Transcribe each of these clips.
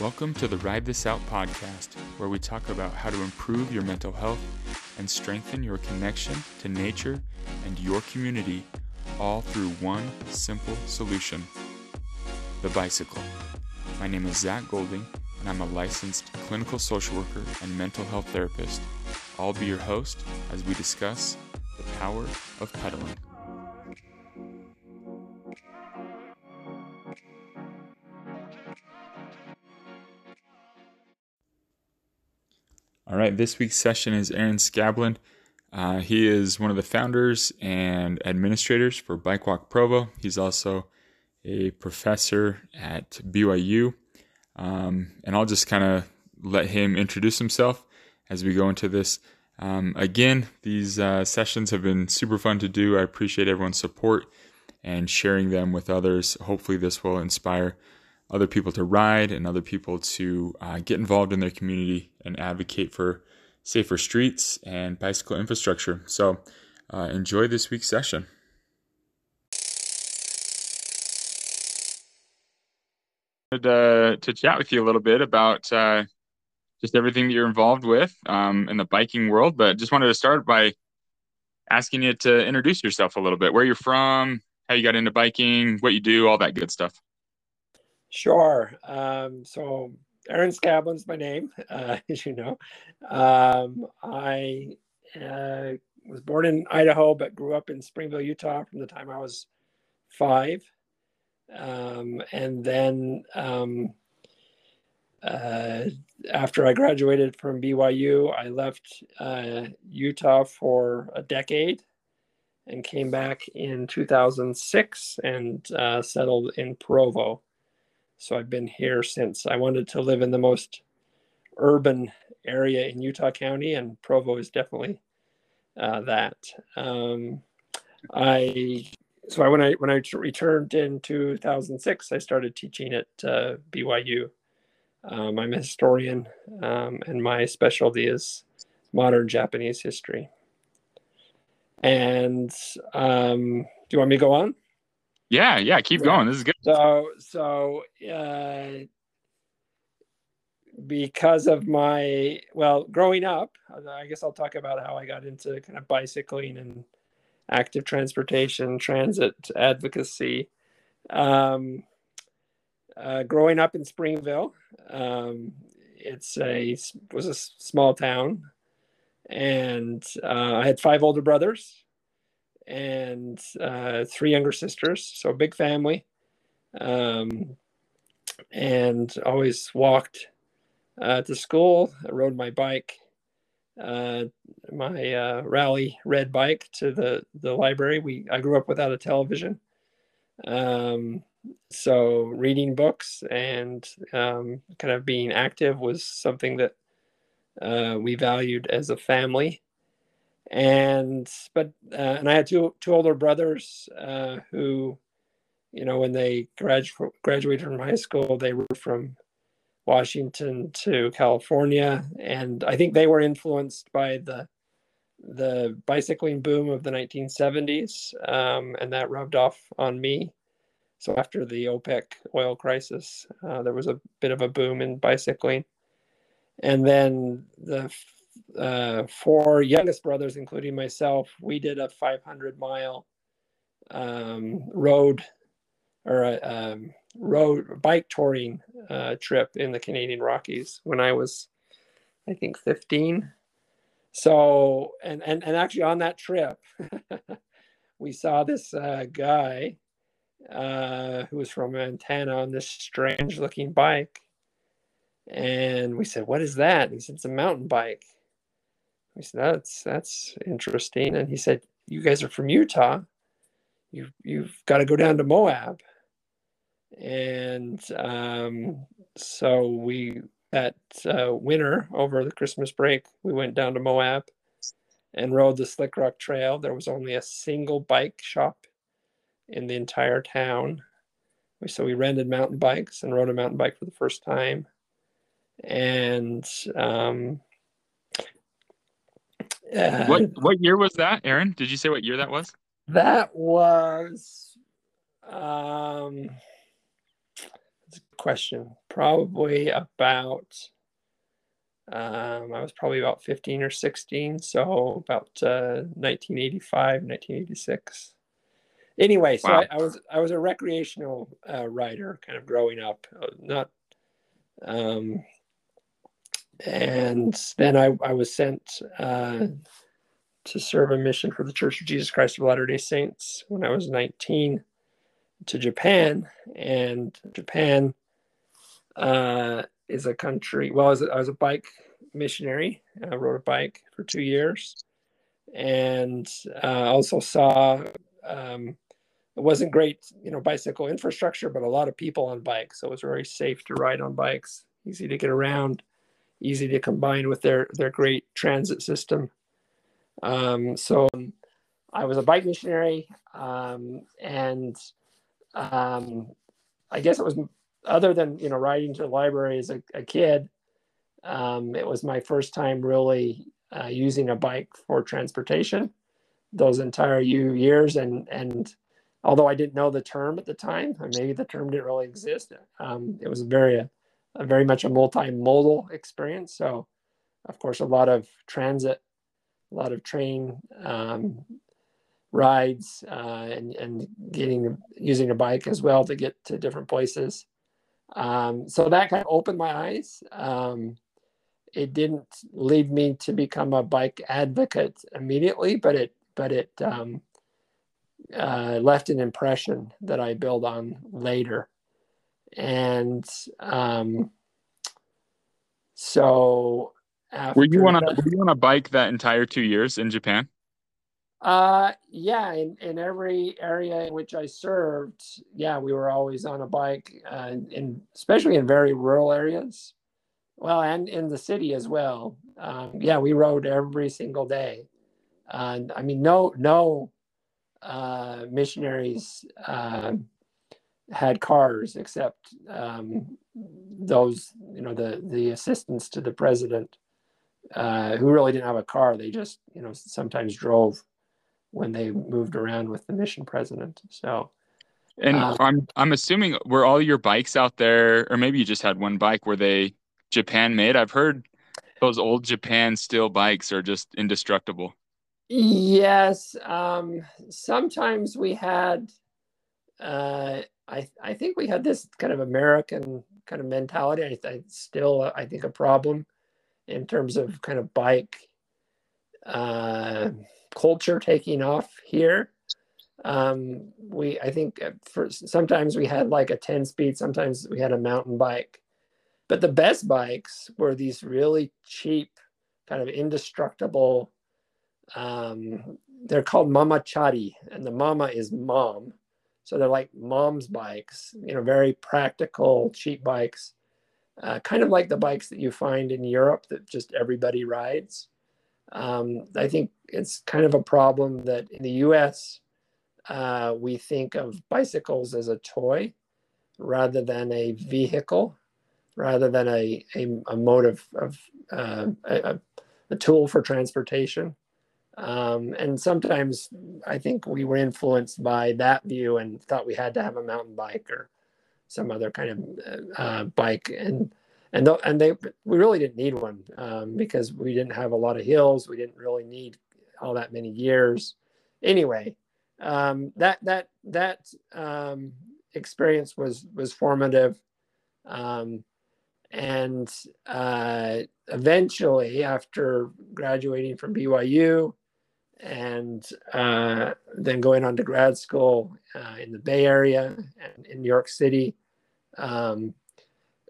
Welcome to the Ride This Out podcast, where we talk about how to improve your mental health and strengthen your connection to nature and your community, all through one simple solution the bicycle. My name is Zach Golding, and I'm a licensed clinical social worker and mental health therapist. I'll be your host as we discuss the power of pedaling. Right, this week's session is Aaron Skabelund. Uh, he is one of the founders and administrators for Bike Walk Provo. He's also a professor at BYU. Um, and I'll just kind of let him introduce himself as we go into this. Um, again, these uh, sessions have been super fun to do. I appreciate everyone's support and sharing them with others. Hopefully, this will inspire other people to ride and other people to uh, get involved in their community and advocate for safer streets and bicycle infrastructure. So, uh, enjoy this week's session. To, to chat with you a little bit about uh, just everything that you're involved with um, in the biking world, but just wanted to start by asking you to introduce yourself a little bit, where you're from, how you got into biking, what you do, all that good stuff. Sure. Um, so Aaron Skabelund's my name, uh, as you know. Um, I uh, was born in Idaho, but grew up in Springville, Utah from the time I was five. Um, and then um, uh, after I graduated from BYU, I left uh, Utah for a decade and came back in 2006 and uh, settled in Provo. So I've been here since I wanted to live in the most urban area in Utah County, and Provo is definitely uh, that. Um, I so I, when I when I returned in 2006, I started teaching at uh, BYU. Um, I'm a historian, um, and my specialty is modern Japanese history. And um, do you want me to go on? Yeah, yeah, keep yeah. going. This is good. So, so uh, because of my well, growing up, I guess I'll talk about how I got into kind of bicycling and active transportation, transit advocacy. Um, uh, growing up in Springville, um, it's a was a small town, and uh, I had five older brothers and uh, three younger sisters, so a big family, um, and always walked uh, to school. I rode my bike uh, my uh, rally red bike to the the library. We I grew up without a television, um, so reading books and um, kind of being active was something that uh, we valued as a family. And but uh, and I had two two older brothers uh, who, you know, when they gradu- graduated from high school, they were from Washington to California, and I think they were influenced by the the bicycling boom of the 1970s, um, and that rubbed off on me. So after the OPEC oil crisis, uh, there was a bit of a boom in bicycling, and then the uh, four youngest brothers, including myself, we did a 500 mile um, road or a um, road bike touring uh, trip in the Canadian Rockies when I was, I think, 15. So, and and and actually on that trip, we saw this uh, guy uh, who was from Montana on this strange looking bike, and we said, "What is that?" he said, "It's a mountain bike." We said, "That's that's interesting." And he said, "You guys are from Utah. You you've got to go down to Moab." and um, so we that uh, winter over the Christmas break, we went down to Moab and rode the Slick Rock Trail. There was only a single bike shop in the entire town. So we rented mountain bikes and rode a mountain bike for the first time. And um, uh, what what year was that, Aaron? Did you say what year that was? That was um that's a question. Probably about um, I was probably about 15 or 16, so about uh, 1985, 1986. Anyway, so wow. I, I, was I was a recreational uh, rider, kind of growing up, uh, not, um, and then I I was sent uh, to serve a mission for the Church of Jesus Christ of Latter Day Saints when I was 19 to Japan, and Japan uh, is a country. Well, I was, a, I was a bike missionary. I rode a bike for two years, and uh, also saw. Um, it wasn't great, you know, bicycle infrastructure, but a lot of people on bikes, so it was very safe to ride on bikes, easy to get around, easy to combine with their their great transit system. Um, so I was a bike missionary, um, and um, I guess it was other than you know riding to the library as a, a kid, um, it was my first time really uh, using a bike for transportation those entire years. And and although I didn't know the term at the time, maybe the term didn't really exist, um, it was very a, a very much a multimodal experience. So, of course, a lot of transit, a lot of train um, rides, uh, and and getting using a bike as well to get to different places. Um, so that kind of opened my eyes. Um, it didn't lead me to become a bike advocate immediately, but it but it um, uh, left an impression that I build on later. And um, so, were you on a were you on a bike that entire two years in Japan? Uh, yeah, in, in every area in which I served, yeah, we were always on a bike, uh, in especially in very rural areas. Well, and in the city as well. Um, yeah, we rode every single day. And I mean, no, no uh, missionaries uh, had cars except um, those, you know, the the assistants to the president uh, who really didn't have a car. They just, you know, sometimes drove when they moved around with the mission president. So, and um, I'm I'm assuming were all your bikes out there, or maybe you just had one bike. Were they Japan made? I've heard those old Japan steel bikes are just indestructible. Yes, um, sometimes we had. Uh, I I think we had this kind of American kind of mentality. I, I still I think a problem in terms of kind of bike. Uh, culture taking off here. Um, we, I think, uh, for sometimes we had like a 10 speed, sometimes we had a mountain bike. But the best bikes were these really cheap, kind of indestructible. Um, they're called mamachari, and the mama is mom. So they're like mom's bikes, you know, very practical, cheap bikes, uh, kind of like the bikes that you find in Europe that just everybody rides. Um, I think it's kind of a problem that in the US, uh, we think of bicycles as a toy rather than a vehicle, rather than a, a, a mode of, of uh, a, a, tool for transportation. Um, and sometimes I think we were influenced by that view and thought we had to have a mountain bike or some other kind of uh, bike. And and th- and they we really didn't need one um, because we didn't have a lot of hills. We didn't really need all that many years. Anyway, um, that that that um, experience was was formative, um, and uh, eventually, after graduating from BYU and uh, then going on to grad school uh, in the Bay Area and in New York City, um,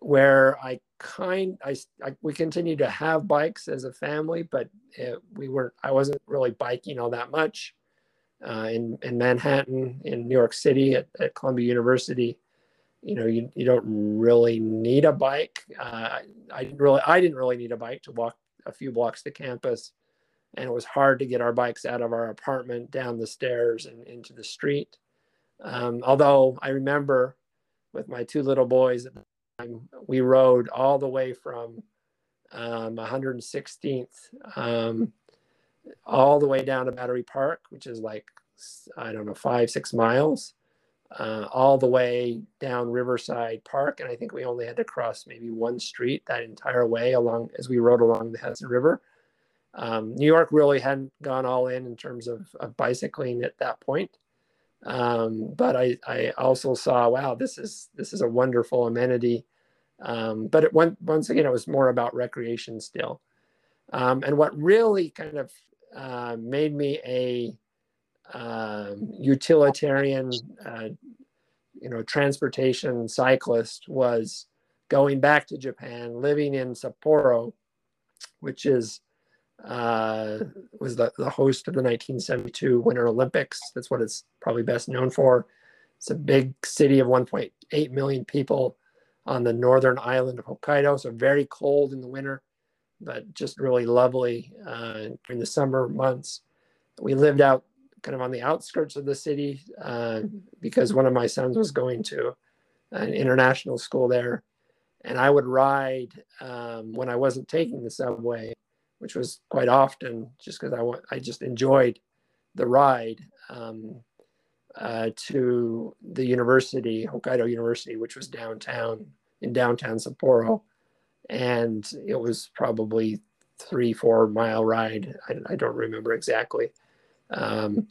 where I kind I, I, we continued to have bikes as a family but it, we weren't i wasn't really biking all that much uh, in in manhattan in new york city at, at columbia university. You know you, you don't really need a bike. Uh, i didn't really i didn't really need a bike to walk a few blocks to campus and it was hard to get our bikes out of our apartment down the stairs and into the street um, although i remember with my two little boys we rode all the way from um, 116th um, all the way down to Battery Park, which is like, I don't know, five, six miles. uh, all the way down Riverside Park, and I think we only had to cross maybe one street that entire way along as we rode along the Hudson River. Um, New York really hadn't gone all in in terms of, of bicycling at that point, um, but I, I also saw wow this is this is a wonderful amenity. Um, but it went, once again it was more about recreation still, um, and what really kind of uh, made me a um, utilitarian, uh, you know, transportation cyclist was going back to Japan, living in Sapporo, which is uh, was the, the host of the 1972 Winter Olympics. That's what it's probably best known for. It's a big city of 1.8 million people on the northern island of Hokkaido, so very cold in the winter, but just really lovely uh, during the summer months. We lived out kind of on the outskirts of the city uh, because one of my sons was going to an international school there. And I would ride um, when I wasn't taking the subway, which was quite often just because I, want, I just enjoyed the ride um, uh, to the university, Hokkaido University, which was downtown in downtown Sapporo. And it was probably three, four mile ride. I, I don't remember exactly. Um,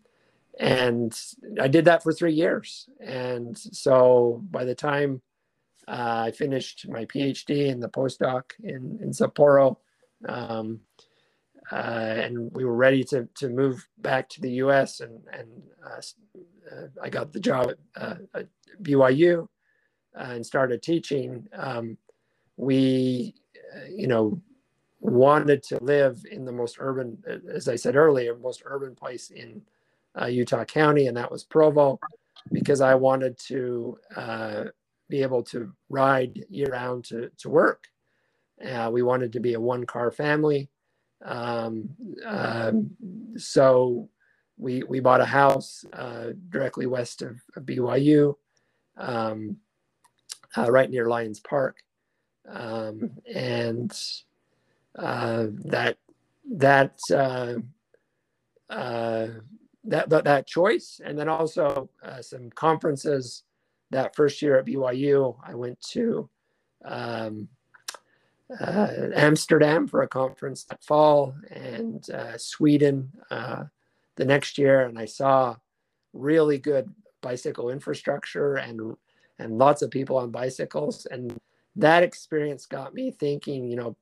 and I did that for three years. And so by the time uh, I finished my PhD and the postdoc in, in Sapporo, um, uh, and we were ready to, to move back to the US, and, and uh, uh I got the job at, uh, at BYU uh, and started teaching. Um, we, you know, wanted to live in the most urban, as I said earlier, most urban place in Utah County, and that was Provo, because I wanted to uh, be able to ride year round to, to work. Uh, we wanted to be a one car family. Um, um, so we, we bought a house uh, directly west of, of BYU, um, uh, right near Lions Park. Um, and uh, that that uh, uh, that, that, that choice. And then also uh, some conferences that first year at BYU. I went to um, uh, Amsterdam for a conference that fall and uh, Sweden uh, the next year. And I saw really good bicycle infrastructure and and lots of people on bicycles. And that experience got me thinking, you know,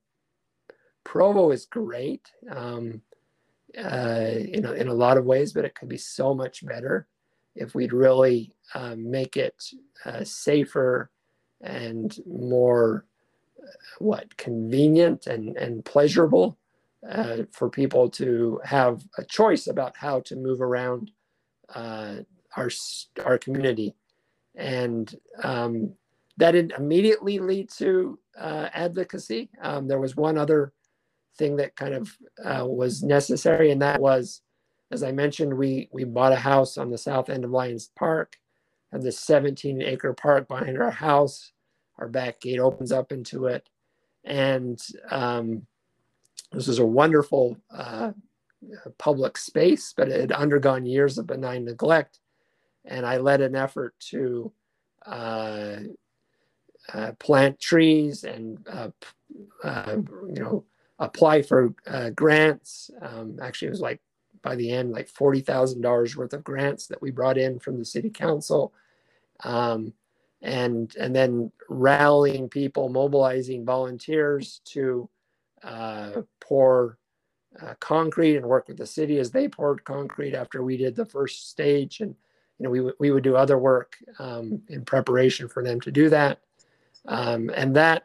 Provo is great. Um, uh, in, a, in a lot of ways, but it could be so much better if we'd really um, make it uh, safer and more uh, what convenient and, and pleasurable uh, for people to have a choice about how to move around uh, our our community, and um, that didn't immediately lead to uh, advocacy. Um, there was one other thing that kind of uh, was necessary, and that was, as I mentioned, we we bought a house on the south end of Lions Park, and this 17 acre park behind our house. Our back gate opens up into it, and um, this was a wonderful uh, public space, but it had undergone years of benign neglect, and I led an effort to. Uh, uh, plant trees and uh, uh, you know apply for uh, grants. Um, actually, it was like by the end, like forty thousand dollars worth of grants that we brought in from the city council, um, and and then rallying people, mobilizing volunteers to uh, pour uh, concrete and work with the city as they poured concrete after we did the first stage, and you know we we would do other work um, in preparation for them to do that, um, and that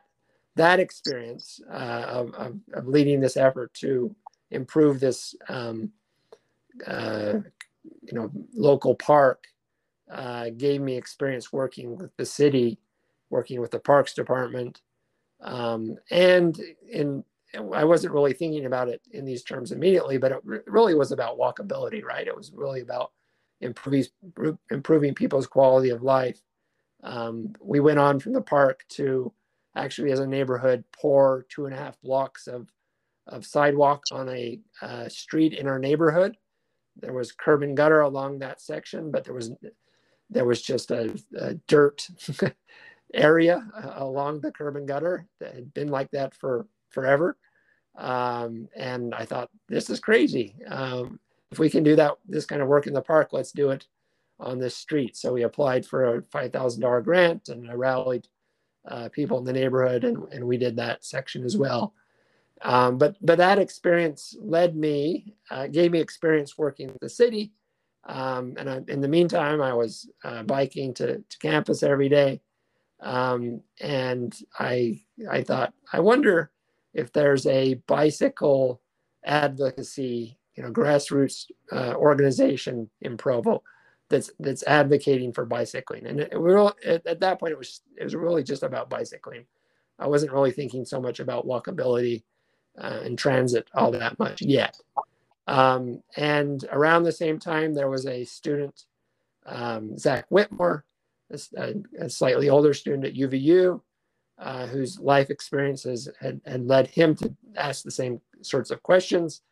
that experience uh, of, of, of, leading this effort to improve this, um, uh, you know, local park uh, gave me experience working with the city, working with the Parks Department, um, and in I wasn't really thinking about it in these terms immediately, but it really was about walkability, right? It was really about improving improving people's quality of life. Um, we went on from the park to actually as a neighborhood pour two and a half blocks of, of sidewalk on a uh, street in our neighborhood. There was curb and gutter along that section, but there was there was just a, a dirt area uh, along the curb and gutter that had been like that for forever. Um, and I thought, this is crazy. Um, if we can do that, this kind of work in the park, let's do it on this street. So we applied for a $5,000 grant and I rallied uh, people in the neighborhood and, and we did that section as well. Um, but, but that experience led me, uh, gave me experience working with the city. Um, and I, in the meantime, I was uh, biking to, to campus every day. Um, and I, I thought, I wonder if there's a bicycle advocacy, you know, grassroots uh, organization in Provo that's that's advocating for bicycling. And it, were, at, at, that point, it was it was really just about bicycling. I wasn't really thinking so much about walkability uh, and transit all that much yet. Um, and around the same time, there was a student, um, Zach Whitmore, a, a, slightly older student at UVU, uh, whose life experiences had, had led him to ask the same sorts of questions.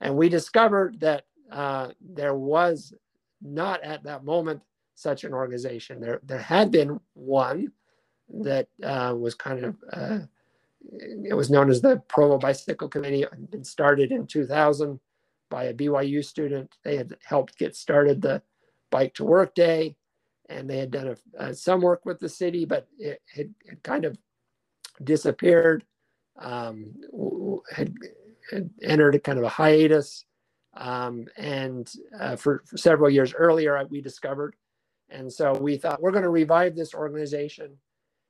And we discovered that uh, there was not at that moment such an organization. There, there had been one that uh, was kind of, uh, it was known as the Provo Bicycle Committee, and started in 2000 by a BYU student. They had helped get started the Bike to Work Day, and they had done a, uh, some work with the city, but it had, had kind of disappeared, um, had, had entered a kind of a hiatus. Um, and uh, for, for, several years earlier, we discovered. And so we thought we're going to revive this organization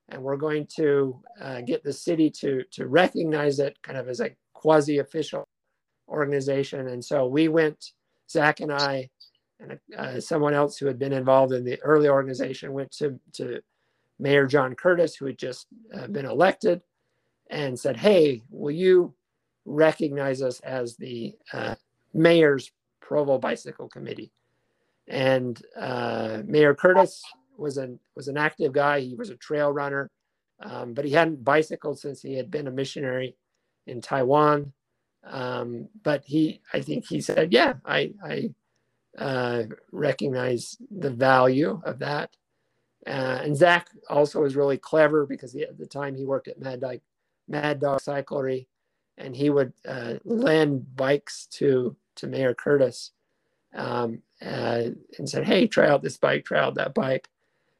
and we're going to uh, get the city to, to recognize it kind of as a quasi official organization. And so we went, Zach and I, and uh, someone else who had been involved in the early organization went to, to Mayor John Curtis, who had just uh, been elected, and said, Hey, will you recognize us as the uh, mayor's Provo Bicycle Committee. And uh, Mayor Curtis was an was an active guy. He was a trail runner, um, but he hadn't bicycled since he had been a missionary in Taiwan. Um, but he, I think he said, "Yeah, I, I uh, recognize the value of that." Uh, and Zach also was really clever because he, at the time he worked at Mad Dog, Mad Dog Cyclery, and he would uh, lend bikes to to Mayor Curtis um, uh, and said, "Hey, try out this bike, try out that bike,"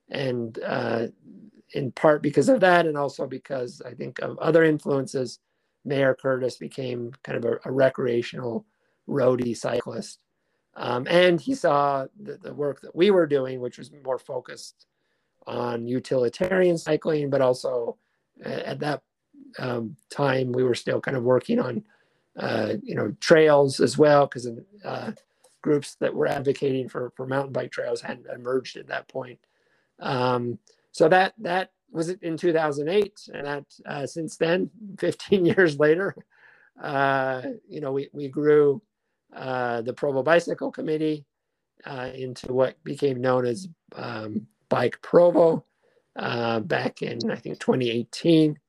and uh, in part because of that, and also because I think of other influences, Mayor Curtis became kind of a, a recreational roadie cyclist, um, and he saw the, the work that we were doing, which was more focused on utilitarian cycling, but also at that um, time we were still kind of working on uh, you know, trails as well, because uh, groups that were advocating for, for mountain bike trails hadn't emerged at that point. Um, so that that was it in 2008, and that uh, since then, 15 years later, uh, you know, we we grew uh, the Provo Bicycle Committee uh, into what became known as um, Bike Provo back in I think 2018,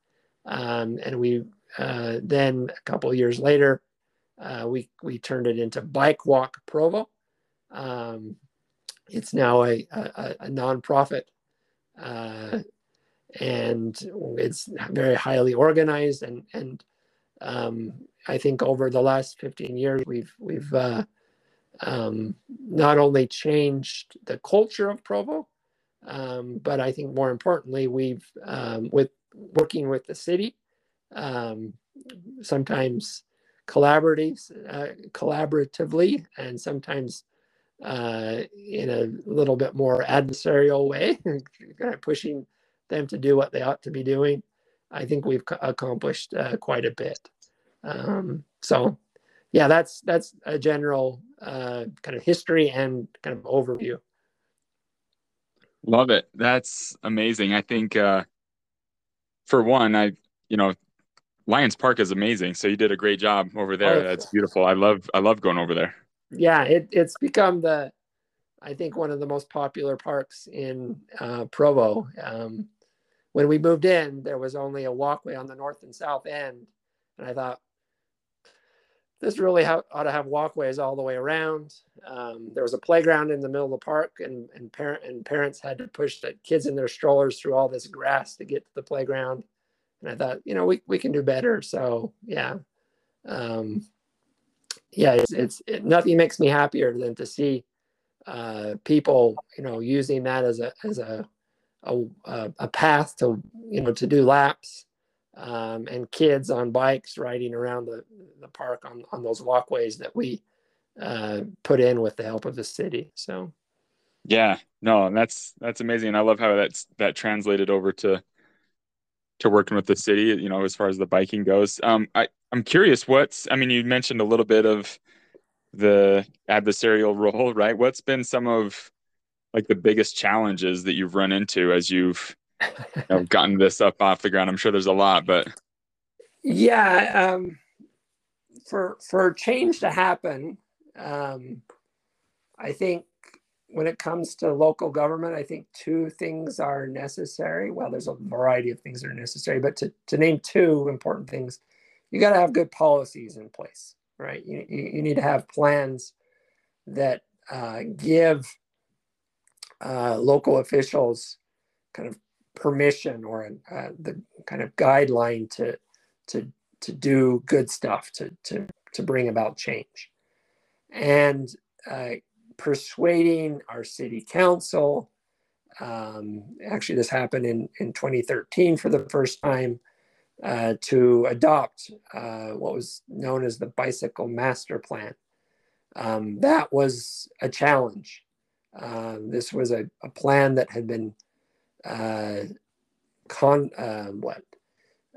um, and we uh, then a couple years later, uh, we we turned it into Bike Walk Provo. Um, it's now a, a, a nonprofit, uh, and it's very highly organized. And and um, I think over the last 15 years, we've we've uh, um, not only changed the culture of Provo, um, but I think more importantly, we've um, with working with the city um, sometimes collaborative, uh, collaboratively, and sometimes uh, in a little bit more adversarial way, kind of pushing them to do what they ought to be doing. I think we've accomplished uh, quite a bit. Um, so, yeah, that's that's a general uh, kind of history and kind of overview. Love it. That's amazing. I think uh, for one, I you know Lions Park is amazing. So you did a great job over there. Oh, That's beautiful. I love I love going over there. Yeah, it, it's become the I think one of the most popular parks in uh, Provo. Um, when we moved in, there was only a walkway on the north and south end, and I thought, this really ha- ought to have walkways all the way around. Um, there was a playground in the middle of the park, and and parent and parents had to push the kids in their strollers through all this grass to get to the playground. And I thought, you know, we we can do better. So yeah, um, yeah, it's, it's it, nothing makes me happier than to see uh, people, you know, using that as a as a a, a path to you know to do laps um, and kids on bikes riding around the, the park on, on those walkways that we uh, put in with the help of the city. So, yeah, no, and that's that's amazing. I love how that's that translated over to to working with the city. You know, as far as the biking goes. Um, I I'm curious. What's I mean, you mentioned a little bit of the adversarial role, right? What's been some of like the biggest challenges that you've run into as you've you know, gotten this up off the ground? I'm sure there's a lot, but yeah, um, for for change to happen, um, I think when it comes to local government, I think two things are necessary. Well, there's a variety of things that are necessary, but to, to name two important things, you got to have good policies in place, right? You, you, you need to have plans that uh, give uh, local officials kind of permission or uh, the kind of guideline to to to do good stuff to to to bring about change. And uh, persuading our city council um, actually this happened in in 2013 for the first time uh, to adopt uh, what was known as the bicycle master plan. Um, that was a challenge um, this was a, a plan that had been uh, con uh, what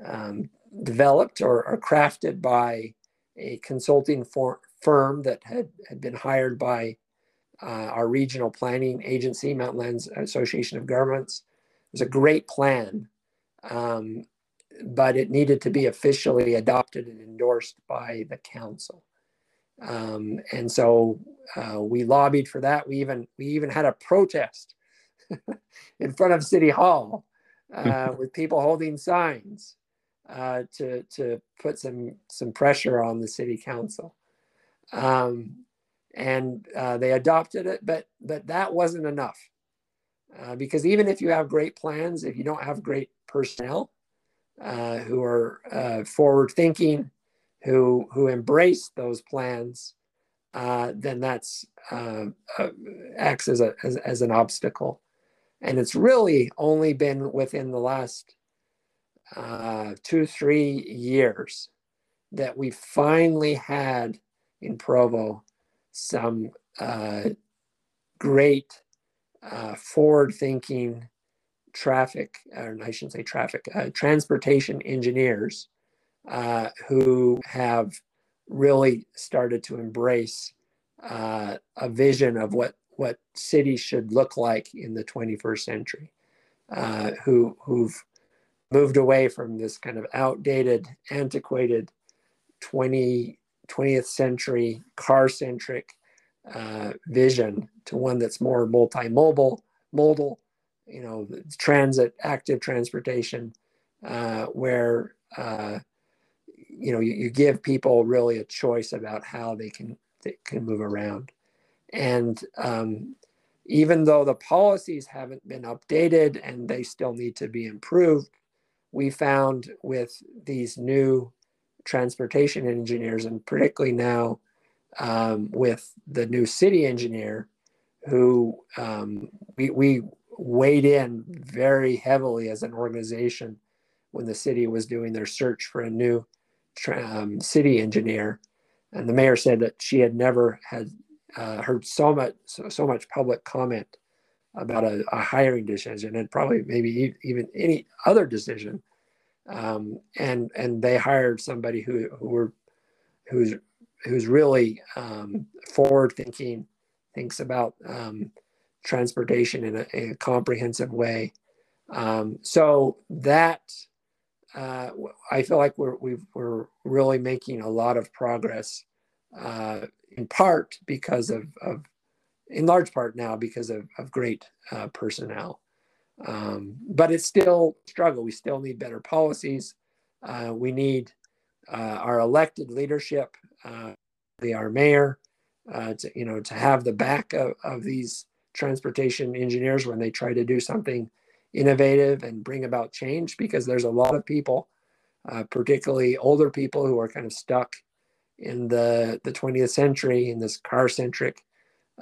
um, developed or, or, crafted by a consulting for, firm that had, had been hired by uh, our regional planning agency, Mountain Association of Governments. It was a great plan, um, but it needed to be officially adopted and endorsed by the council. Um, and so uh, we lobbied for that. We even we even had a protest in front of City Hall uh, with people holding signs uh, to to put some some pressure on the city council. Um, and uh, they adopted it, but but that wasn't enough uh, because even if you have great plans, if you don't have great personnel uh, who are uh, forward thinking, who who embrace those plans, then that's acts as a as, as an obstacle. And it's really only been within the last uh, two, three years that we finally had in Provo some uh, great uh, forward thinking traffic, or I shouldn't say traffic, uh, transportation engineers uh, who have really started to embrace uh, a vision of what what cities should look like in the 21st century, uh, who who've moved away from this kind of outdated, antiquated 20, 20th century car-centric uh, vision to one that's more multimodal, modal, you know, transit, active transportation, uh, where uh, you know you, you, give people really a choice about how they can they can move around. And um, even though the policies haven't been updated and they still need to be improved, we found with these new transportation engineers, and particularly now um, with the new city engineer, who um, we, we weighed in very heavily as an organization when the city was doing their search for a new um, city engineer. And the mayor said that she had never had uh, heard so much so, so, much public comment about a, a, hiring decision and probably maybe even any other decision um, and and they hired somebody who who were who's who's really um, forward thinking thinks about um, transportation in a, in a, comprehensive way um, so that uh, I feel like we're we are really making a lot of progress uh, in part because of, of, in large part now because of, of great uh, personnel. Um, but it's still struggle. We still need better policies. Uh, we need uh, our elected leadership uh, the our mayor, to you know to have the back of, of these transportation engineers when they try to do something innovative and bring about change because there's a lot of people, uh, particularly older people who are kind of stuck in the, the 20th century in this car centric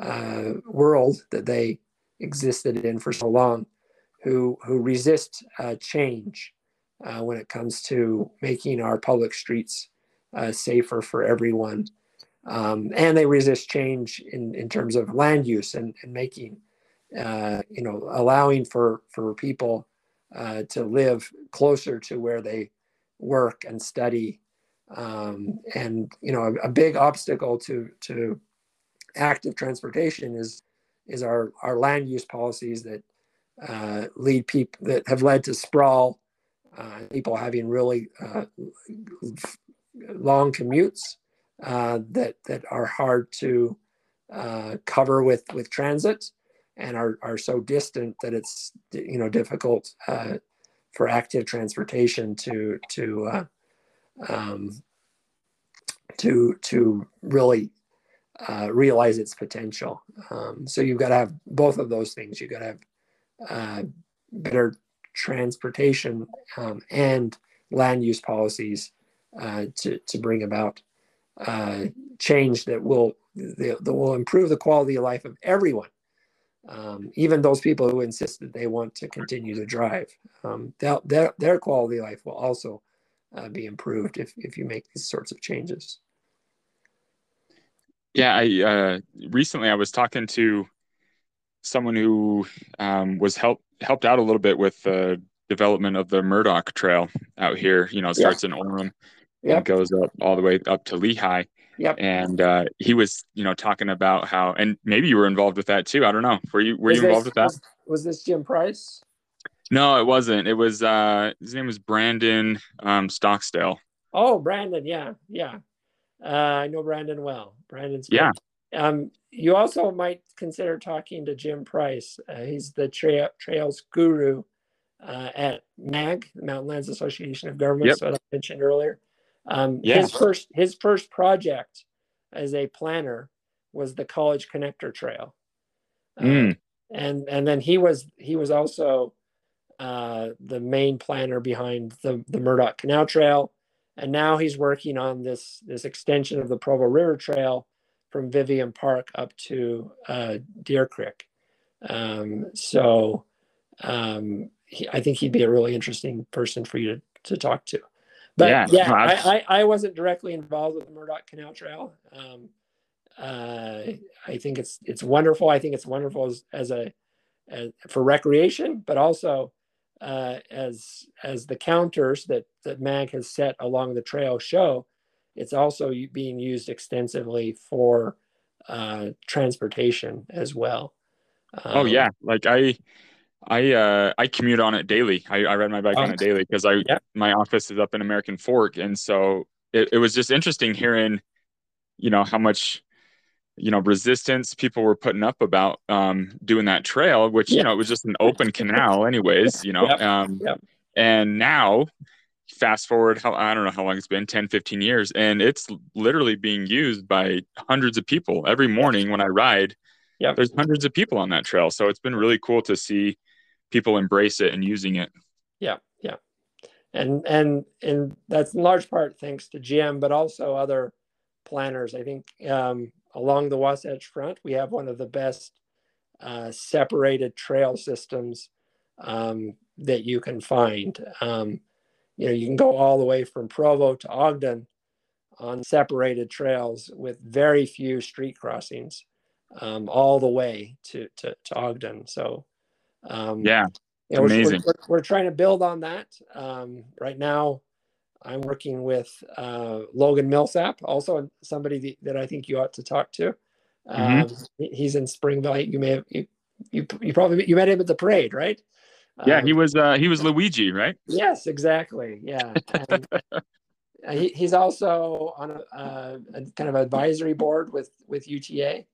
uh, world that they existed in for so long, who, who resist uh, change uh, when it comes to making our public streets uh, safer for everyone. Um, and they resist change in, in terms of land use and, and making uh, you know, allowing for for people uh, to live closer to where they work and study. Um, and you know, a, a, big obstacle to to active transportation is is our our land use policies that uh, lead people that have led to sprawl, uh, people having really uh, long commutes uh, that that are hard to cover with with transit and are, are so distant that it's you know difficult uh, for active transportation to to uh, um, to to really uh, realize its potential. Um, so you've got to have both of those things. You've got to have uh, better transportation um, and land use policies uh, to to bring about uh, change that will that will improve the quality of life of everyone um, even those people who insist that they want to continue to drive, um, their, their quality of life will also uh, be improved if, if you make these sorts of changes. Yeah, I uh, recently I was talking to someone who um, was helped helped out a little bit with the development of the Murdock Trail out here. You know, starts yeah. in Orem yep. and goes up all the way up to Lehi. Yep. And uh, he was, you know, talking about how, and maybe you were involved with that too. I don't know. Were you were was you involved this, with that? Was, was, this Jim Price? No, it wasn't. It was uh, his name was Brandon um, Stocksdale. Oh, Brandon. Yeah, yeah. Uh, I know Brandon well. Brandon's yeah. Um, you also might consider talking to Jim Price. Uh, he's the tra- trails guru uh, at MAG, the Mountain Lands Association of Governments, yep. that I mentioned earlier. Um, yeah. His first his first project as a planner was the College Connector Trail, mm. and and then he was he was also uh, the main planner behind the the Murdock Canal Trail, and now he's working on this this extension of the Provo River Trail from Vivian Park up to uh, Deer Creek. Um, so um, he, I think he'd be a really interesting person for you to, to talk to. But yeah, yeah I, I, I, wasn't directly involved with the Murdock Canal Trail. Um, uh, I think it's it's wonderful. I think it's wonderful as, as a as, for recreation, but also uh, as as the counters that that MAG has set along the trail show. It's also being used extensively for uh, transportation as well. Um, oh yeah, like I I uh I commute on it daily. I, I ride my bike oh, on it daily because I yeah. my office is up in American Fork, and so it, it was just interesting hearing, you know, how much you know resistance people were putting up about um doing that trail, which yeah. you know it was just an open canal, anyways. You know, um, and now fast forward how i don't know how long it's been 10 15 years and it's literally being used by hundreds of people every morning when i ride yeah there's hundreds of people on that trail so it's been really cool to see people embrace it and using it. Yeah, yeah, and and and that's in large part thanks to GM, but also other planners. I think um, along the Wasatch Front, we have one of the best uh, separated trail systems um, that you can find. Um, you know, you can go all the way from Provo to Ogden on separated trails with very few street crossings, um, all the way to, to, to Ogden. So um, yeah, know, amazing. We're, we're, we're, trying to build on that. Um, right now, I'm working with uh, Logan Millsap, also somebody that I think you ought to talk to. Um, mm-hmm. He's in Springville. You may have you, you, you probably you met him at the parade, right? Yeah, um, he was uh, he was Luigi, right? Yes, exactly. Yeah. He, he's also on a, uh, a, kind of advisory board with with UTA.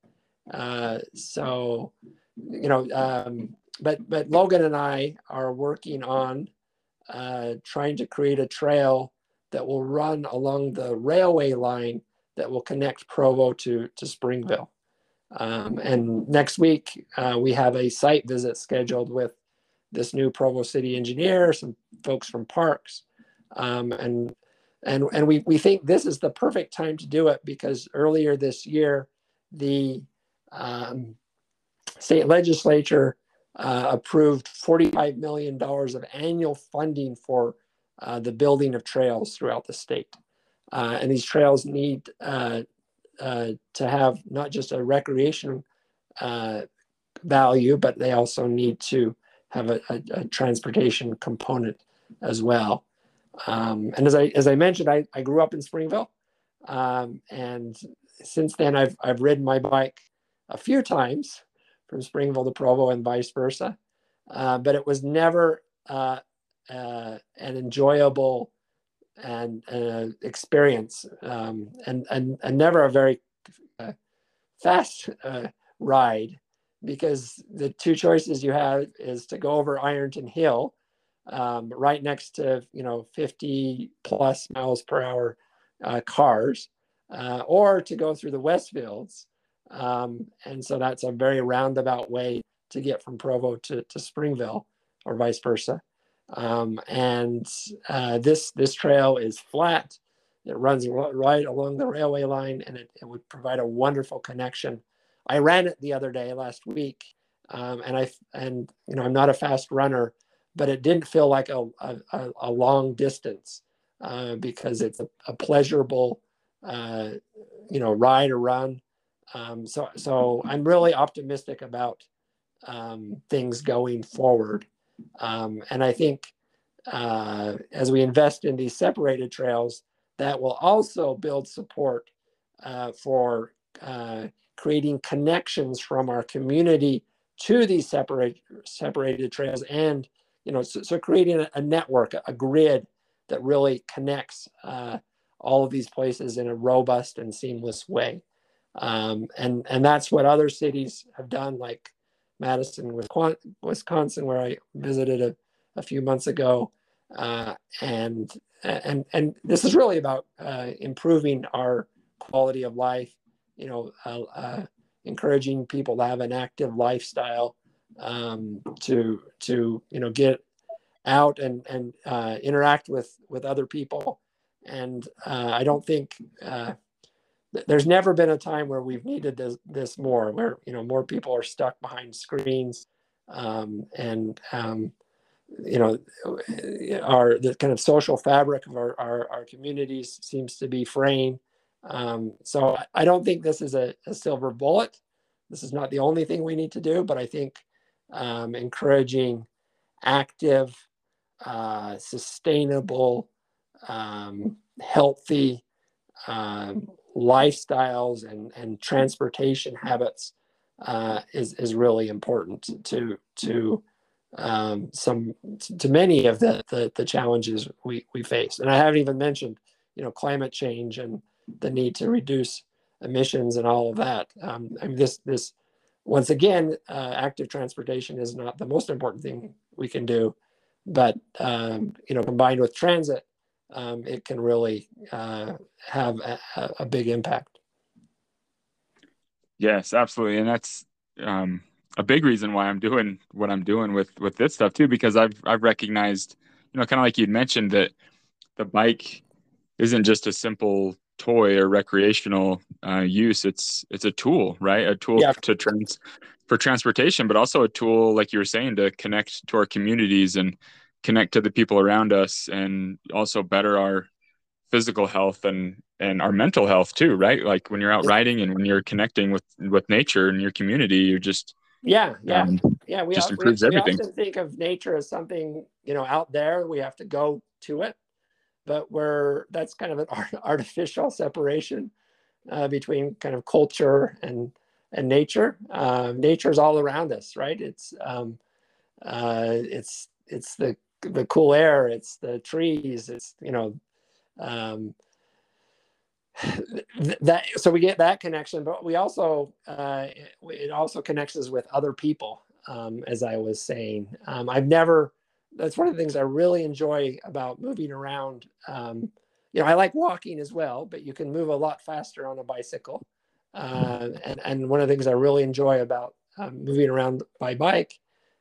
Uh, so, you know, um, but but Logan and I are working on uh, trying to create a trail that will run along the railway line that will connect Provo to, to Springville. Um, and next week, uh, we have a site visit scheduled with this new Provo City engineer, some folks from Parks. Um, and and, and we, we think this is the perfect time to do it because earlier this year, the um, state legislature uh, approved $45 million of annual funding for uh, the building of trails throughout the state. Uh, and these trails need uh, uh, to have not just a recreation value, but they also need to have a, a, a transportation component as well. Um, and as I as I mentioned, I, I grew up in Springville, um, and since then I've I've ridden my bike a few times from Springville to Provo and vice versa, uh, but it was never uh, uh, an enjoyable and experience, um, and, and and never a very uh, fast uh, ride, because the two choices you have is to go over Ironton Hill, um, right next to you know 50 plus miles per hour uh, cars, uh, or to go through the Westfields, um, and so that's a very roundabout way to get from Provo to, to Springville, or vice versa. Um, and uh, this this trail is flat. It runs right along the railway line, and it, it would provide a wonderful connection. I ran it the other day last week, um, and I and you know I'm not a fast runner, but it didn't feel like a a, a long distance uh, because it's a, a pleasurable uh, you know ride or run. Um, so so I'm really optimistic about um, things going forward. Um, and I think uh, as we invest in these separated trails, that will also build support uh, for uh, creating connections from our community to these separate, separated trails and you know so, so creating a, a, network a grid that really connects uh, all of these places in a robust and seamless way um, and and that's what other cities have done like Madison, Wisconsin, where I visited a, a few months ago. Uh, and, and, and this is really about uh, improving our quality of life, you know, uh, uh encouraging people to have an active lifestyle, um, to, to, you know, get out and, and uh, interact with, with other people. And uh, I don't think there's never been a time where we've needed this, this more, where you know more people are stuck behind screens, um, and um, you know our the kind of social fabric of our, our, our communities seems to be fraying. Um, so I don't think this is a, a, silver bullet. This is not the only thing we need to do, but I think um, encouraging active, uh, sustainable, um, healthy um, lifestyles and, and transportation habits uh, is, is really important to, to um, some, to many of the, the, the challenges we, we face. And I haven't even mentioned, you know, climate change and the need to reduce emissions and all of that. Um, I mean, this, this, once again, uh, active transportation is not the most important thing we can do, but um, you know, combined with transit, um, it can really uh, have a, a, big impact. Yes, absolutely, and that's um, a big reason why I'm doing what I'm doing with with this stuff too, because I've I've recognized, you know, kind of like you'd mentioned that the bike isn't just a simple toy or recreational uh, use. It's it's a tool, right? A tool yeah. to trans for transportation, but also a tool, like you were saying, to connect to our communities and connect to the people around us and also better our physical health and and our mental health too right? Like when you're out riding and when you're connecting with with nature and your community you're just yeah yeah. um, yeah we, just all, improves we, everything. we often think of nature as something you know out there we have to go to it. But we're that's kind of an art, artificial separation uh, between kind of culture and and nature. Um, nature is all around us right? It's um, uh, it's it's the the cool air, it's the trees, it's you know, um, that so we get that connection, but we also uh, it also connects us with other people. Um, as I was saying, um, I've never. That's one of the things I really enjoy about moving around. Um, you know, I like walking as well, but you can move a lot faster on a bicycle. Uh, and, and one of the things I really enjoy about um, moving around by bike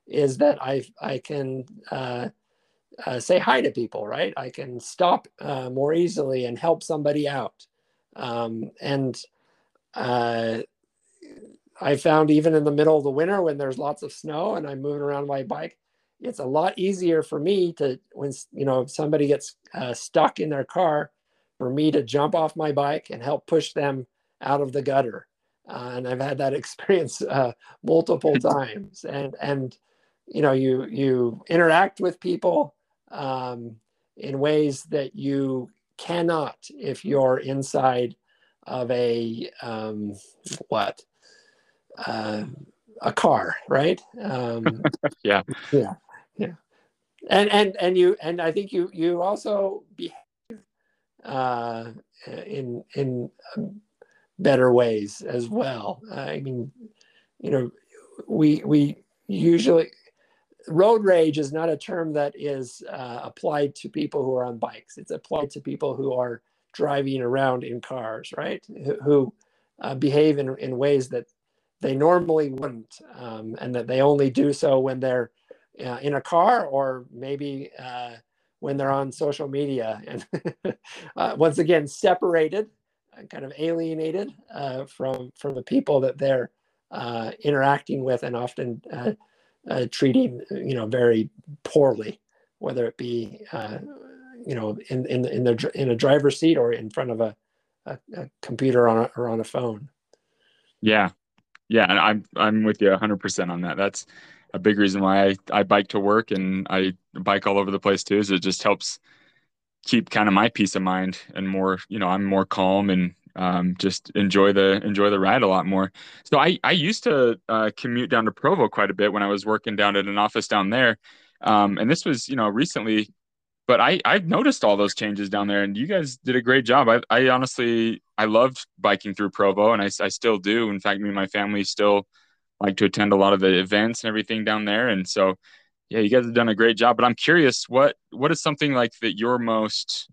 is that I, I can uh, uh, say hi to people, right? I can stop uh, more easily and help somebody out. Um, and uh, I found even in the middle of the winter when there's lots of snow and I'm moving around my bike, it's a lot easier for me to when you know somebody gets uh, stuck in their car for me to jump off my bike and help push them out of the gutter uh, and i've had that experience uh, multiple times and and you know you you interact with people um, in ways that you cannot if you're inside of a um, what? Uh, a car right? Um, yeah. Yeah yeah. And and and you and i think you you also behave uh, in in better ways as well. I mean you know we we usually road rage is not a term that is uh, applied to people who are on bikes. It's applied to people who are driving around in cars right? Who, uh, behave in, in ways that they normally wouldn't um, and that they only do so when they're uh, in a car or maybe uh, when they're on social media. And uh, once again separated kind of alienated uh, from from the people that they're uh, interacting with and often uh, treating you know very poorly whether it be uh, you know in in in, the, in a driver's seat or in front of a, a, a computer on a, or on a phone yeah yeah and i'm i'm with you 100% on that that's a big reason why I, I bike to work and I bike all over the place too. Is it just helps keep kind of my peace of mind and more, you know, I'm more calm and um, just enjoy the enjoy the ride a lot more. So I I used to uh, commute down to Provo quite a bit when I was working down at an office down there, um, and this was you know recently. But I I've noticed all those changes down there, and you guys did a great job. I I honestly I loved biking through Provo, and I I still do. In fact, me and my family still like to attend a lot of the events and everything down there. And so, yeah, you guys have done a great job. But I'm curious, what what is something like that you're most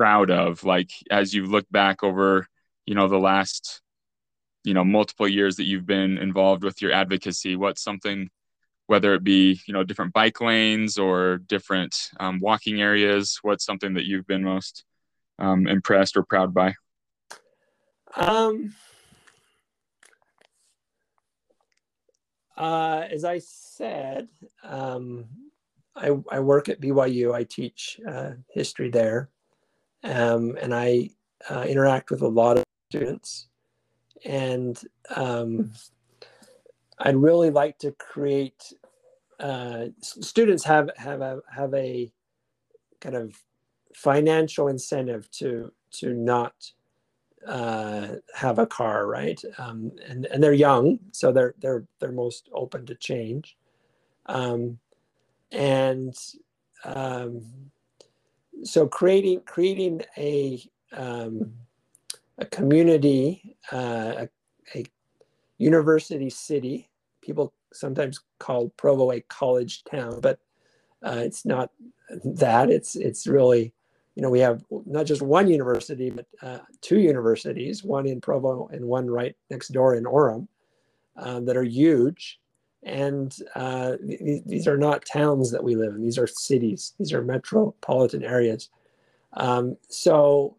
proud of, like as you look back over, you know, the last, you know, multiple years that you've been involved with your advocacy? What's something, whether it be you know different bike lanes or different um, walking areas, what's something that you've been most um, impressed or proud by? Um Uh, as I said, um, I, I, work at BYU. I teach uh, history there, um, and I uh, interact with a lot of students. And um, I'd really like to create. Uh, students have have a have a kind of financial incentive to to not uh, have a car, right? Um, and and they're young, so they're they're they're most open to change, um, and um, so creating creating a um, a community, uh, a, a university city. People sometimes call Provo a college town, but uh, it's not that. It's it's really you know, we have not just one university, but uh, two universities, one in Provo and one right next door in Orem, uh, that are huge. And uh, th- these are not towns that we live in, these are cities, these are metropolitan areas. Um, so,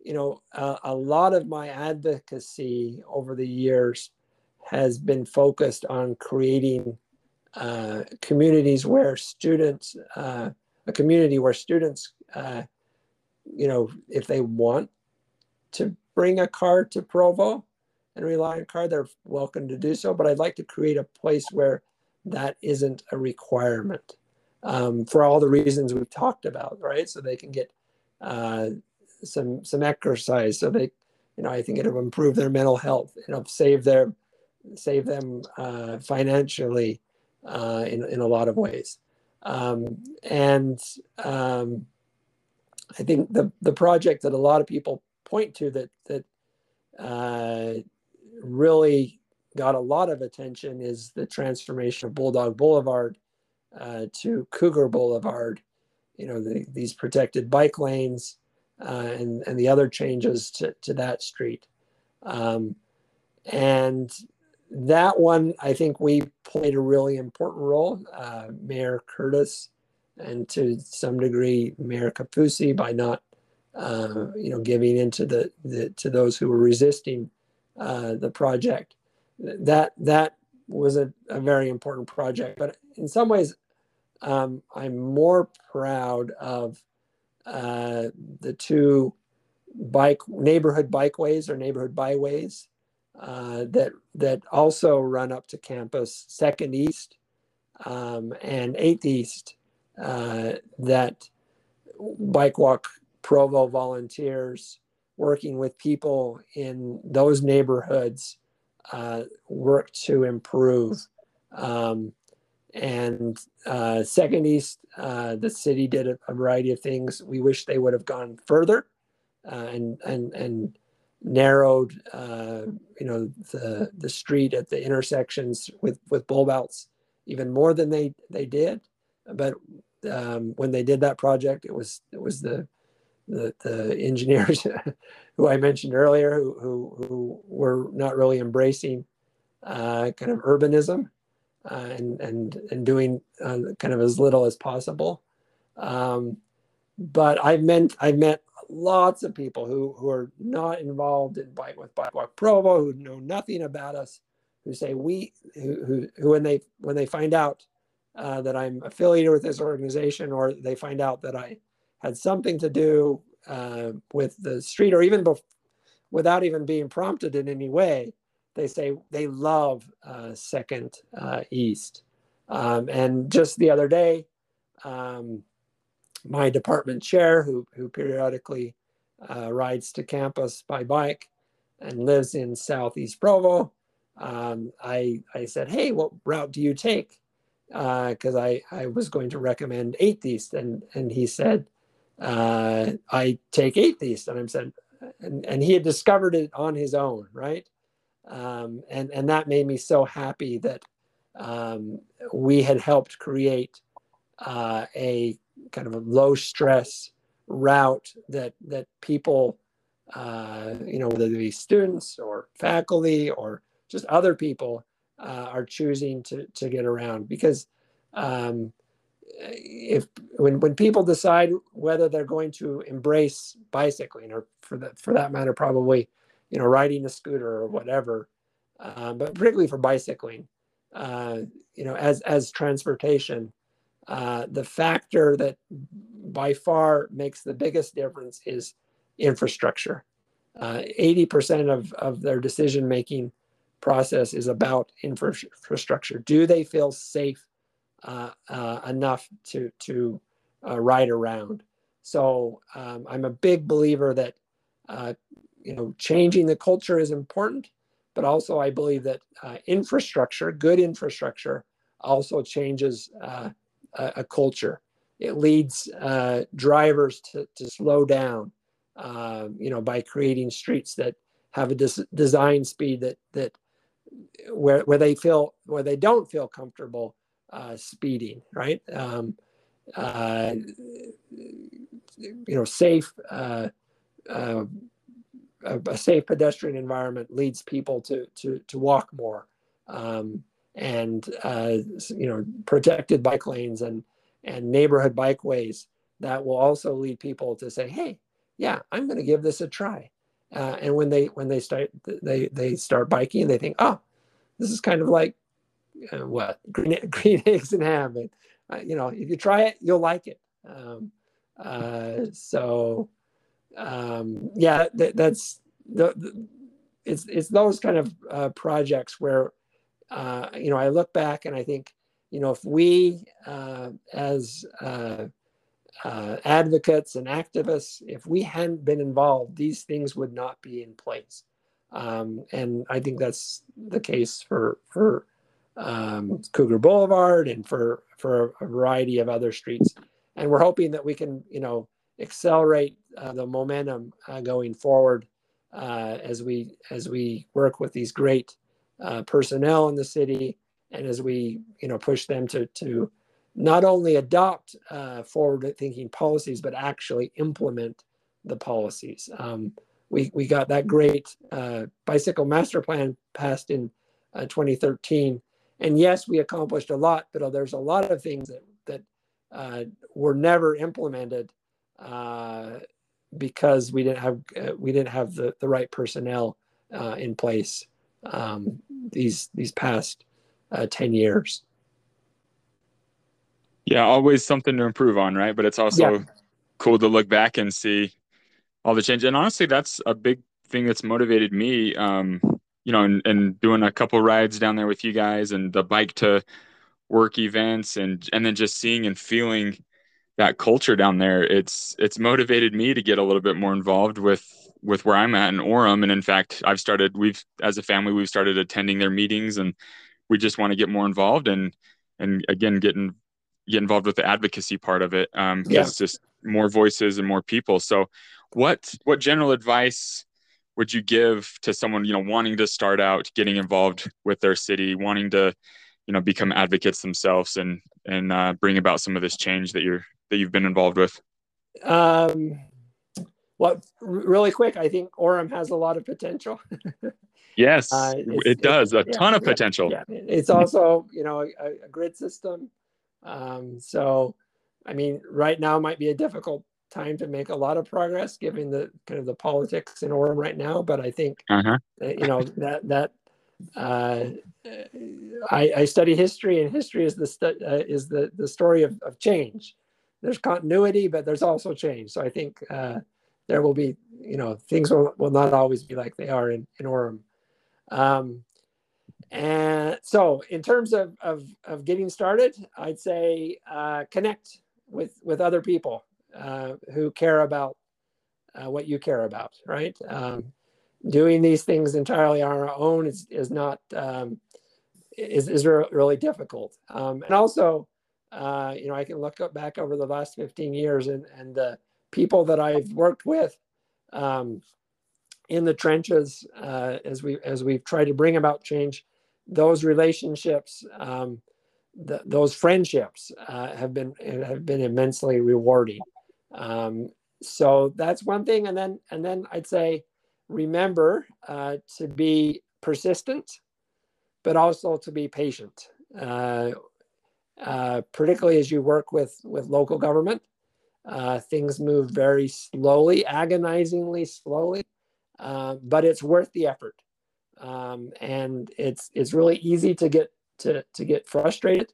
you know, a lot of my advocacy over the years has been focused on creating uh, communities where students, uh, a community where students uh, you know, if they want to bring a car to Provo and rely on car, they're welcome to do so. But I'd like to create a place where that isn't a requirement um, for all the reasons we've talked about, right? So they can get uh, some some exercise, so they, you know, I think it'll improve their mental health. It'll save their save them uh, financially uh, in in a lot of ways, um, and um, I think the the project that a lot of people point to that that uh, really got a lot of attention is the transformation of Bulldog Boulevard uh, to Cougar Boulevard. You know, the, these protected bike lanes uh, and and the other changes to to that street, um, and that one I think we played a really important role. Uh, Mayor Curtis and to some degree Mayor Kaufusi by not uh, you know giving into the, the to those who were resisting uh, the project. That that was a, a very important project, but in some ways um, I'm more proud of uh, the two bike neighborhood bikeways or neighborhood byways uh, that that also run up to campus, Second East um, and Eighth East, uh, that Bike Walk Provo volunteers working with people in those neighborhoods uh, work to improve. Um, and uh, Second East, uh, the city did a, a, variety of things. We wish they would have gone further uh, and and and narrowed, uh, you know, the the street at the intersections with with bulb outs even more than they they did. But um, when they did that project, it was it was the the, the engineers who I mentioned earlier who, who, who were not really embracing uh, kind of urbanism uh, and, and, and doing uh, kind of as little as possible. Um, but I've met, I've met lots of people who, who are not involved in Bike with Bike Walk Provo, who know nothing about us, who say we, who, who, who when they, when they find out uh, that I'm affiliated with this organization or they find out that I had something to do uh, with the street or even bef- without even being prompted in any way, they say they love uh, Second uh, East. Um, and just the other day, um, my department chair, who, who periodically uh, rides to campus by bike and lives in Southeast Provo, um, I, I said, Hey, what route do you take? Because uh, I, I was going to recommend 8th East. And, and he said, uh, I take 8th East. And I'm saying, and, and he had discovered it on his own, right? Um, and, and that made me so happy that um, we had helped create uh, a kind of a low stress route that that people uh, you know whether they be students or faculty or just other people uh, are choosing to to get around because um, if when when people decide whether they're going to embrace bicycling or for that for that matter probably you know riding a scooter or whatever uh, but particularly for bicycling uh, you know as as transportation uh, the factor that by far makes the biggest difference is infrastructure. Uh, 80% of, of their decision making process is about infrastructure. Do they feel safe uh, uh, enough to, to uh, ride around? So um, I'm a big believer that uh, you know changing the culture is important, but also I believe that infrastructure, good infrastructure, also changes a, a culture. It leads drivers to, to slow down, uh, you know, by creating streets that have a des- design speed that that where where they feel where they don't feel comfortable uh, speeding, right? Um, uh, you know, safe. Uh, uh, a, safe pedestrian environment leads people to to to walk more. Um, and uh, you know protected bike lanes and and neighborhood bikeways that will also lead people to say hey yeah i'm going to give this a try uh, and when they when they start they they start biking they think oh this is kind of like uh, what? Green, green eggs and ham. And uh, you know if you try it you'll like it. Um, uh, so um, yeah that, that's the, the, it's it's those kind of uh, projects where uh, you know, I look back and I think, you know, if we uh, as uh, uh, advocates and activists, if we hadn't been involved, these things would not be in place. Um, and I think that's the case for for um, Cougar Boulevard and for for a variety of other streets. And we're hoping that we can, you know, accelerate uh, the momentum uh, going forward uh, as we as we work with these great uh, personnel in the city, and as we you know push them to to not only adopt uh, forward-thinking policies but actually implement the policies. Um, we, we got that great uh, bicycle master plan passed in uh, 2013. And yes, we accomplished a lot, but there's a lot of things that, that uh, were never implemented uh, because we didn't have uh, we didn't have the, the right personnel uh, in place um, these these past 10 years. Yeah, always something to improve on, right? But it's also yeah. cool to look back and see all the change. And honestly, that's a big thing that's motivated me. Um, you know, and, and doing a couple rides down there with you guys and the bike to work events and and then just seeing and feeling that culture down there. It's it's motivated me to get a little bit more involved with with where I'm at in Orem. And in fact, I've started we've as a family we've started attending their meetings and we just want to get more involved and and again getting get involved with the advocacy part of it um yeah. it's just more voices and more people so what what general advice would you give to someone you know wanting to start out getting involved with their city wanting to you know become advocates themselves and and uh, bring about some of this change that you're that you've been involved with? Um well really quick i think orem has a lot of potential. Yes uh, it does a ton yeah, of potential. yeah, yeah, it's also you know a, a grid system. Um so i mean right now might be a difficult time to make a lot of progress given the kind of the politics in Orem right now. But I think uh-huh. you know that that uh, I, I, study history, and history is the stu- uh, is the the story of, of change. There's continuity, but there's also change. So I think uh, there will be you know things will, will not always be like they are in in Orem. Um, and so in terms of, of, of getting started, I'd say uh, connect with, with other people. Uh, who care about uh, what you care about, right? Um, doing these things entirely on our own is, is not um, is, is really difficult. Um, and also, uh, you know, I can look back over the last 15 years and, and the people that I've worked with um, in the trenches uh, as we as we've tried to bring about change. Those relationships, um, the, those friendships uh, have been have been immensely rewarding. Um, so that's one thing. And then, and then I'd say, remember uh, to be persistent, but also to be patient. Uh, uh, particularly as you work with with local government, uh, things move very slowly, agonizingly slowly, uh, but it's worth the effort. Um, and it's it's really easy to get to to get frustrated.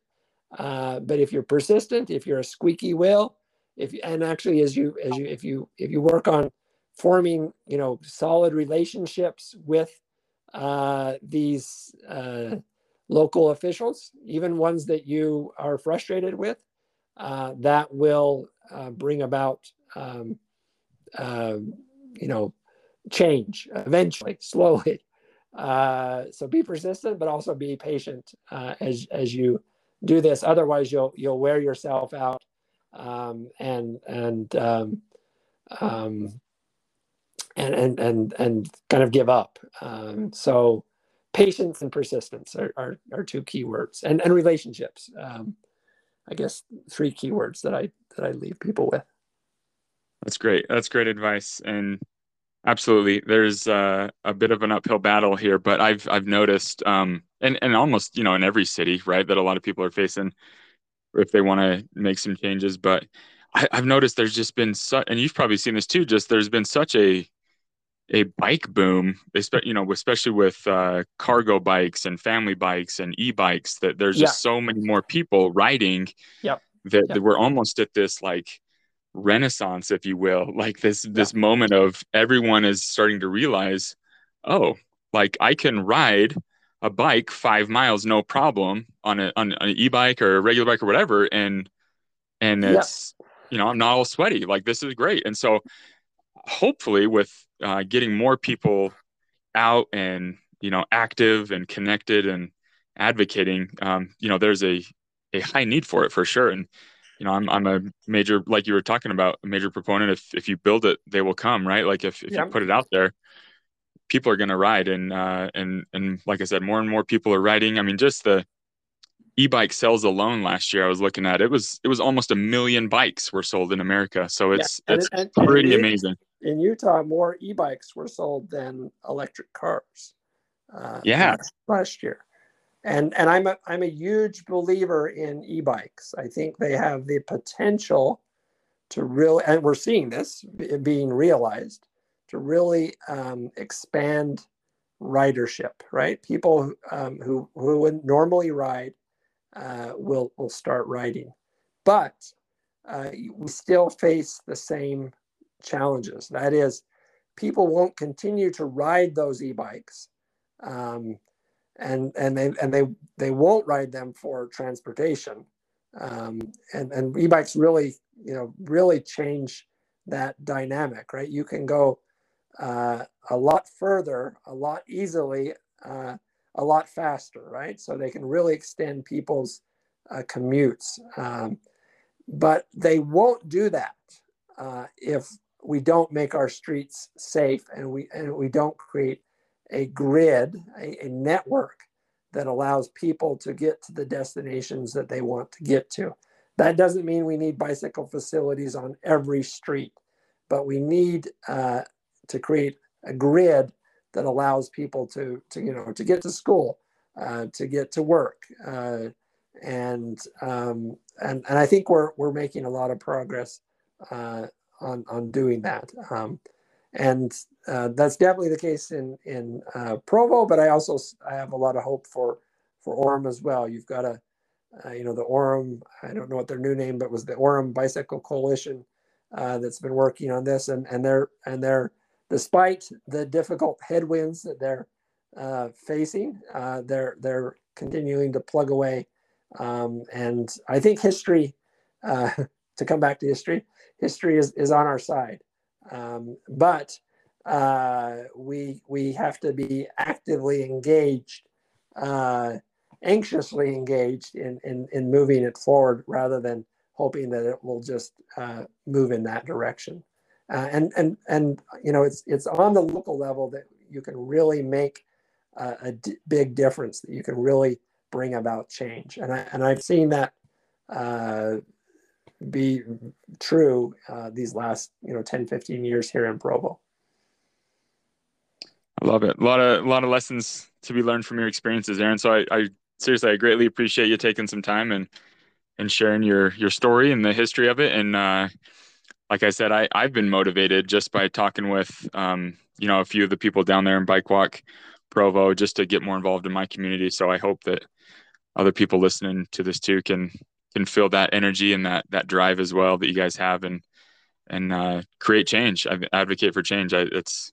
Uh, but if you're persistent, if you're a squeaky wheel, if and actually as you as you if you if you work on forming you know solid relationships with uh, these uh, local officials, even ones that you are frustrated with, uh, that will uh, bring about um, uh, you know change eventually, slowly. Uh, so be persistent, but also be patient as as you do this. Otherwise, you'll you'll wear yourself out um, and and, um, um, and and and and kind of give up. Um, so patience and persistence are, are, are two key words, and and relationships. Um, I guess three keywords that I that I leave people with. That's great. That's great advice, and absolutely, there's uh, a bit of an uphill battle here, but I've I've noticed, um, and and almost you know in every city, right, that a lot of people are facing if they want to make some changes. But I, have noticed there's just been such, and you've probably seen this too. Just there's been such a a bike boom, especially you know, especially with uh, cargo bikes and family bikes and e-bikes. That there's just so many more people riding. Yep. That, yep. that we're almost at this like renaissance, if you will, like this this moment of everyone is starting to realize, oh, like I can ride a bike five miles no problem on a on an e-bike or a regular bike or whatever and and it's yeah. you know i'm not all sweaty like this is great and so hopefully with uh, getting more people out and you know active and connected and advocating um, you know there's a a high need for it for sure and you know i'm i'm a major like you were talking about a major proponent if if you build it they will come right like if, if yeah. you put it out there people are going to ride and uh, and and like I said, more and more people are riding. I mean, just the e-bike sales alone last year, I was looking at it was it was almost a million bikes were sold in America. So it's yeah. it's and, and, pretty and amazing. in Utah, more e-bikes were sold than electric cars. Uh, yeah, last year, and and I'm a I'm a huge believer in e-bikes. I think they have the potential to really, and we're seeing this being realized to really um, expand ridership. Right, people um, who who would normally ride uh, will will start riding, but uh, we still face the same challenges. That is, people won't continue to ride those e-bikes, um, and and they and they they won't ride them for transportation. Um, and and e-bikes really you know really change that dynamic, right? You can go uh, a lot further, a lot easily, uh, a lot faster, right? So they can really extend people's uh, commutes. Um, but they won't do that uh, if we don't make our streets safe and we and we don't create a grid, a, a, network that allows people to get to the destinations that they want to get to. That doesn't mean we need bicycle facilities on every street, but we need uh, to create a grid that allows people to, to you know to get to school, uh, to get to work, uh, and um, and and I think we're we're making a lot of progress uh, on on doing that. Um, and uh, that's definitely the case in in uh, Provo. But I also I have a lot of hope for for Orem as well. You've got a uh, you know the Orem. I don't know what their new name, but was the Orem Bicycle Coalition uh, that's been working on this, and and they're and they're despite the difficult headwinds that they're uh, facing, uh, they're they're continuing to plug away um, and I think history, uh, to come back to history, history is, is on our side. Um, but uh, we, we have to be actively engaged, uh, anxiously engaged in, in, in moving it forward rather than hoping that it will just uh, move in that direction. Uh, and, and, and, you know, it's, it's on the local level that you can really make a d- big difference, that you can really bring about change. And, I, and I've seen that uh, be true uh, these last, you know, 10, 15 years here in Provo. I love it. A lot of, a lot of lessons to be learned from your experiences, Aaron. So I, I seriously, I greatly appreciate you taking some time and, and sharing your, your story and the history of it. And, uh, like I said, I, I've been motivated just by talking with, um, you know, a few of the people down there in Bike Walk Provo just to get more involved in my community. So I hope that other people listening to this too can can feel that energy and that that drive as well that you guys have and and uh, create change. I advocate for change. I, it's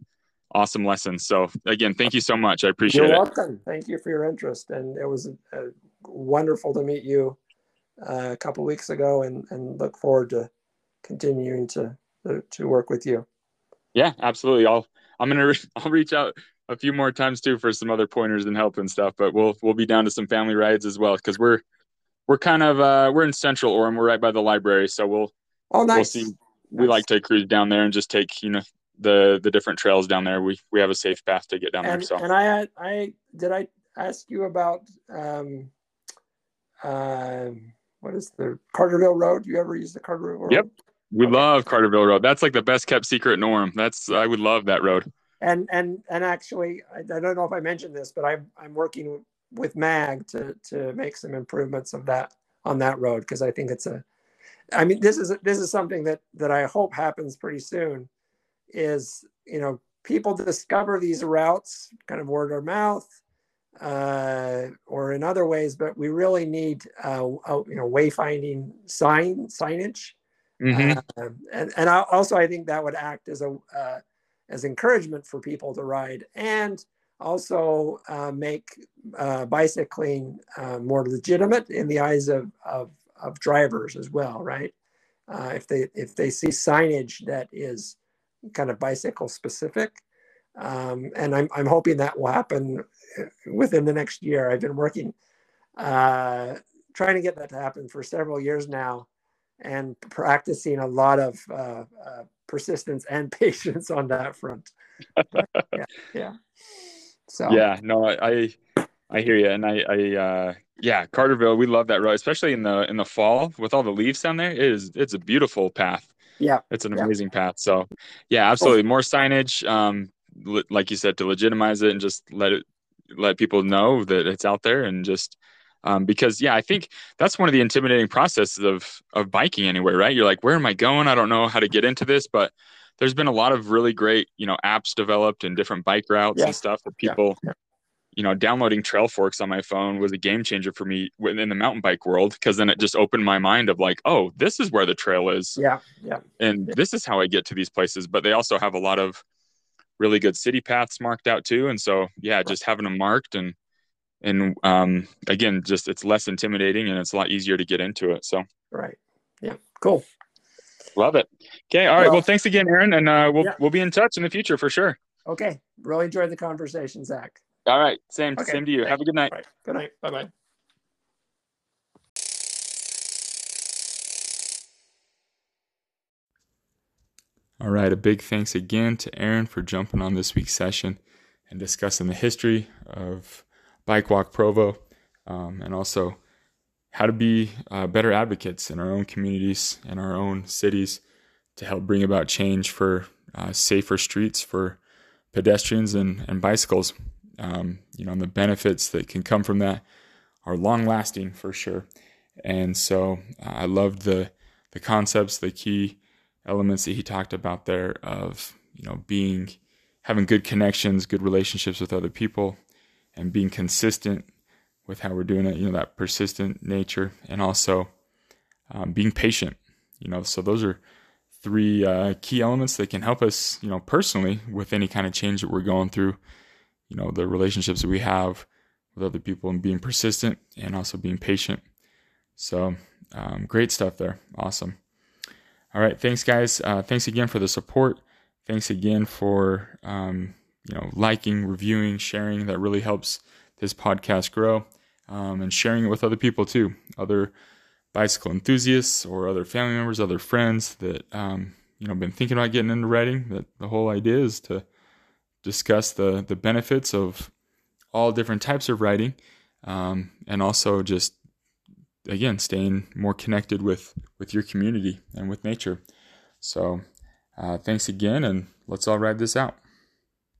awesome lessons. So again, thank you so much. I appreciate You're it. You're welcome. Thank you for your interest, and it was uh, wonderful to meet you uh, a couple weeks ago, and and look forward to continuing to to work with you. Yeah, absolutely. I'll I'm gonna I'll reach out a few more times too for some other pointers and help and stuff. But we'll we'll be down to some family rides as well because we're we're kind of uh, we're in Central Orem. We're right by the library, so we'll oh nice. We'll see. Nice. We like to cruise down there and just take you know the the different trails down there. We we have a safe path to get down and, there. So and I I did I ask you about um uh, what is the Carterville Road? You ever use the Carterville Road? Yep. We okay. love Carterville Road. That's like the best kept secret in Orem. That's I would love that road and and and actually I, I, don't know if i mentioned this but i'm i'm working with mag to to make some improvements of that on that road because i think it's a i mean this is this is something that that i hope happens pretty soon is you know people discover these routes kind of word of mouth uh, or in other ways but we really need uh, you know wayfinding sign signage mm-hmm. uh, and and also i think that would act as a uh, as encouragement for people to ride and also uh, make uh, bicycling uh, more legitimate in the eyes of, of, of drivers as well, right? Uh, if they if they see signage that is kind of bicycle specific, um, and I'm I'm hoping that will happen within the next year. I've been working trying to get that to happen for several years now, and practicing a lot of uh, persistence and patience on that front. But, yeah, yeah. So yeah, no, I I hear you, and I I uh, yeah, Carterville, we love that road, especially in the in the fall with all the leaves down there. It is it's a beautiful path. yeah, it's an yeah. amazing path. So, yeah, absolutely, more signage. Um, like you said, to legitimize it and just let it let people know that it's out there and just um, because yeah, I think that's one of the intimidating processes of of biking anyway, right? You're like, where am I going? I don't know how to get into this, but there's been a lot of really great you know apps developed and different bike routes yeah. and stuff that people. Yeah. You know, downloading Trailforks on my phone was a game changer for me in the mountain bike world because then it just opened my mind of like, oh, this is where the trail is. Yeah, yeah. And yeah. this is how I get to these places. But they also have a lot of really good city paths marked out too. And so, yeah, just having them marked and and um, again, just it's less intimidating and it's a lot easier to get into it. So right, yeah, cool. Love it. Okay, all right. Well, well thanks again, Aaron, and uh, we'll yeah. we'll be in touch in the future for sure. Okay, really enjoyed the conversation, Zach. All right, same okay. same to you. Thanks. Have a good night. Right. Good night. Bye bye. All right, a big thanks again to Aaron for jumping on this week's session and discussing the history of Bike Walk Provo um, and also how to be uh, better advocates in our own communities and our own cities to help bring about change for uh, safer streets for pedestrians and, and bicycles. Um, you know, and the benefits that can come from that are long lasting for sure. And so uh, I loved the the concepts, the key elements that he talked about there of you know being having good connections, good relationships with other people, and being consistent with how we're doing it. You know that persistent nature, and also um, being patient. You know, so those are three uh, key elements that can help us, you know, personally with any kind of change that we're going through. You know, the relationships that we have with other people, and being persistent, and also being patient. So, um, great stuff there. Awesome. All right, thanks, guys. Uh, thanks again for the support. Thanks again for um, you know liking, reviewing, sharing. That really helps this podcast grow, um, and sharing it with other people too, other bicycle enthusiasts or other family members, other friends that um, you know been thinking about getting into riding. That the whole idea is to discuss the the benefits of all different types of riding, um, and also just again staying more connected with with your community and with nature so uh, thanks again and let's all ride this out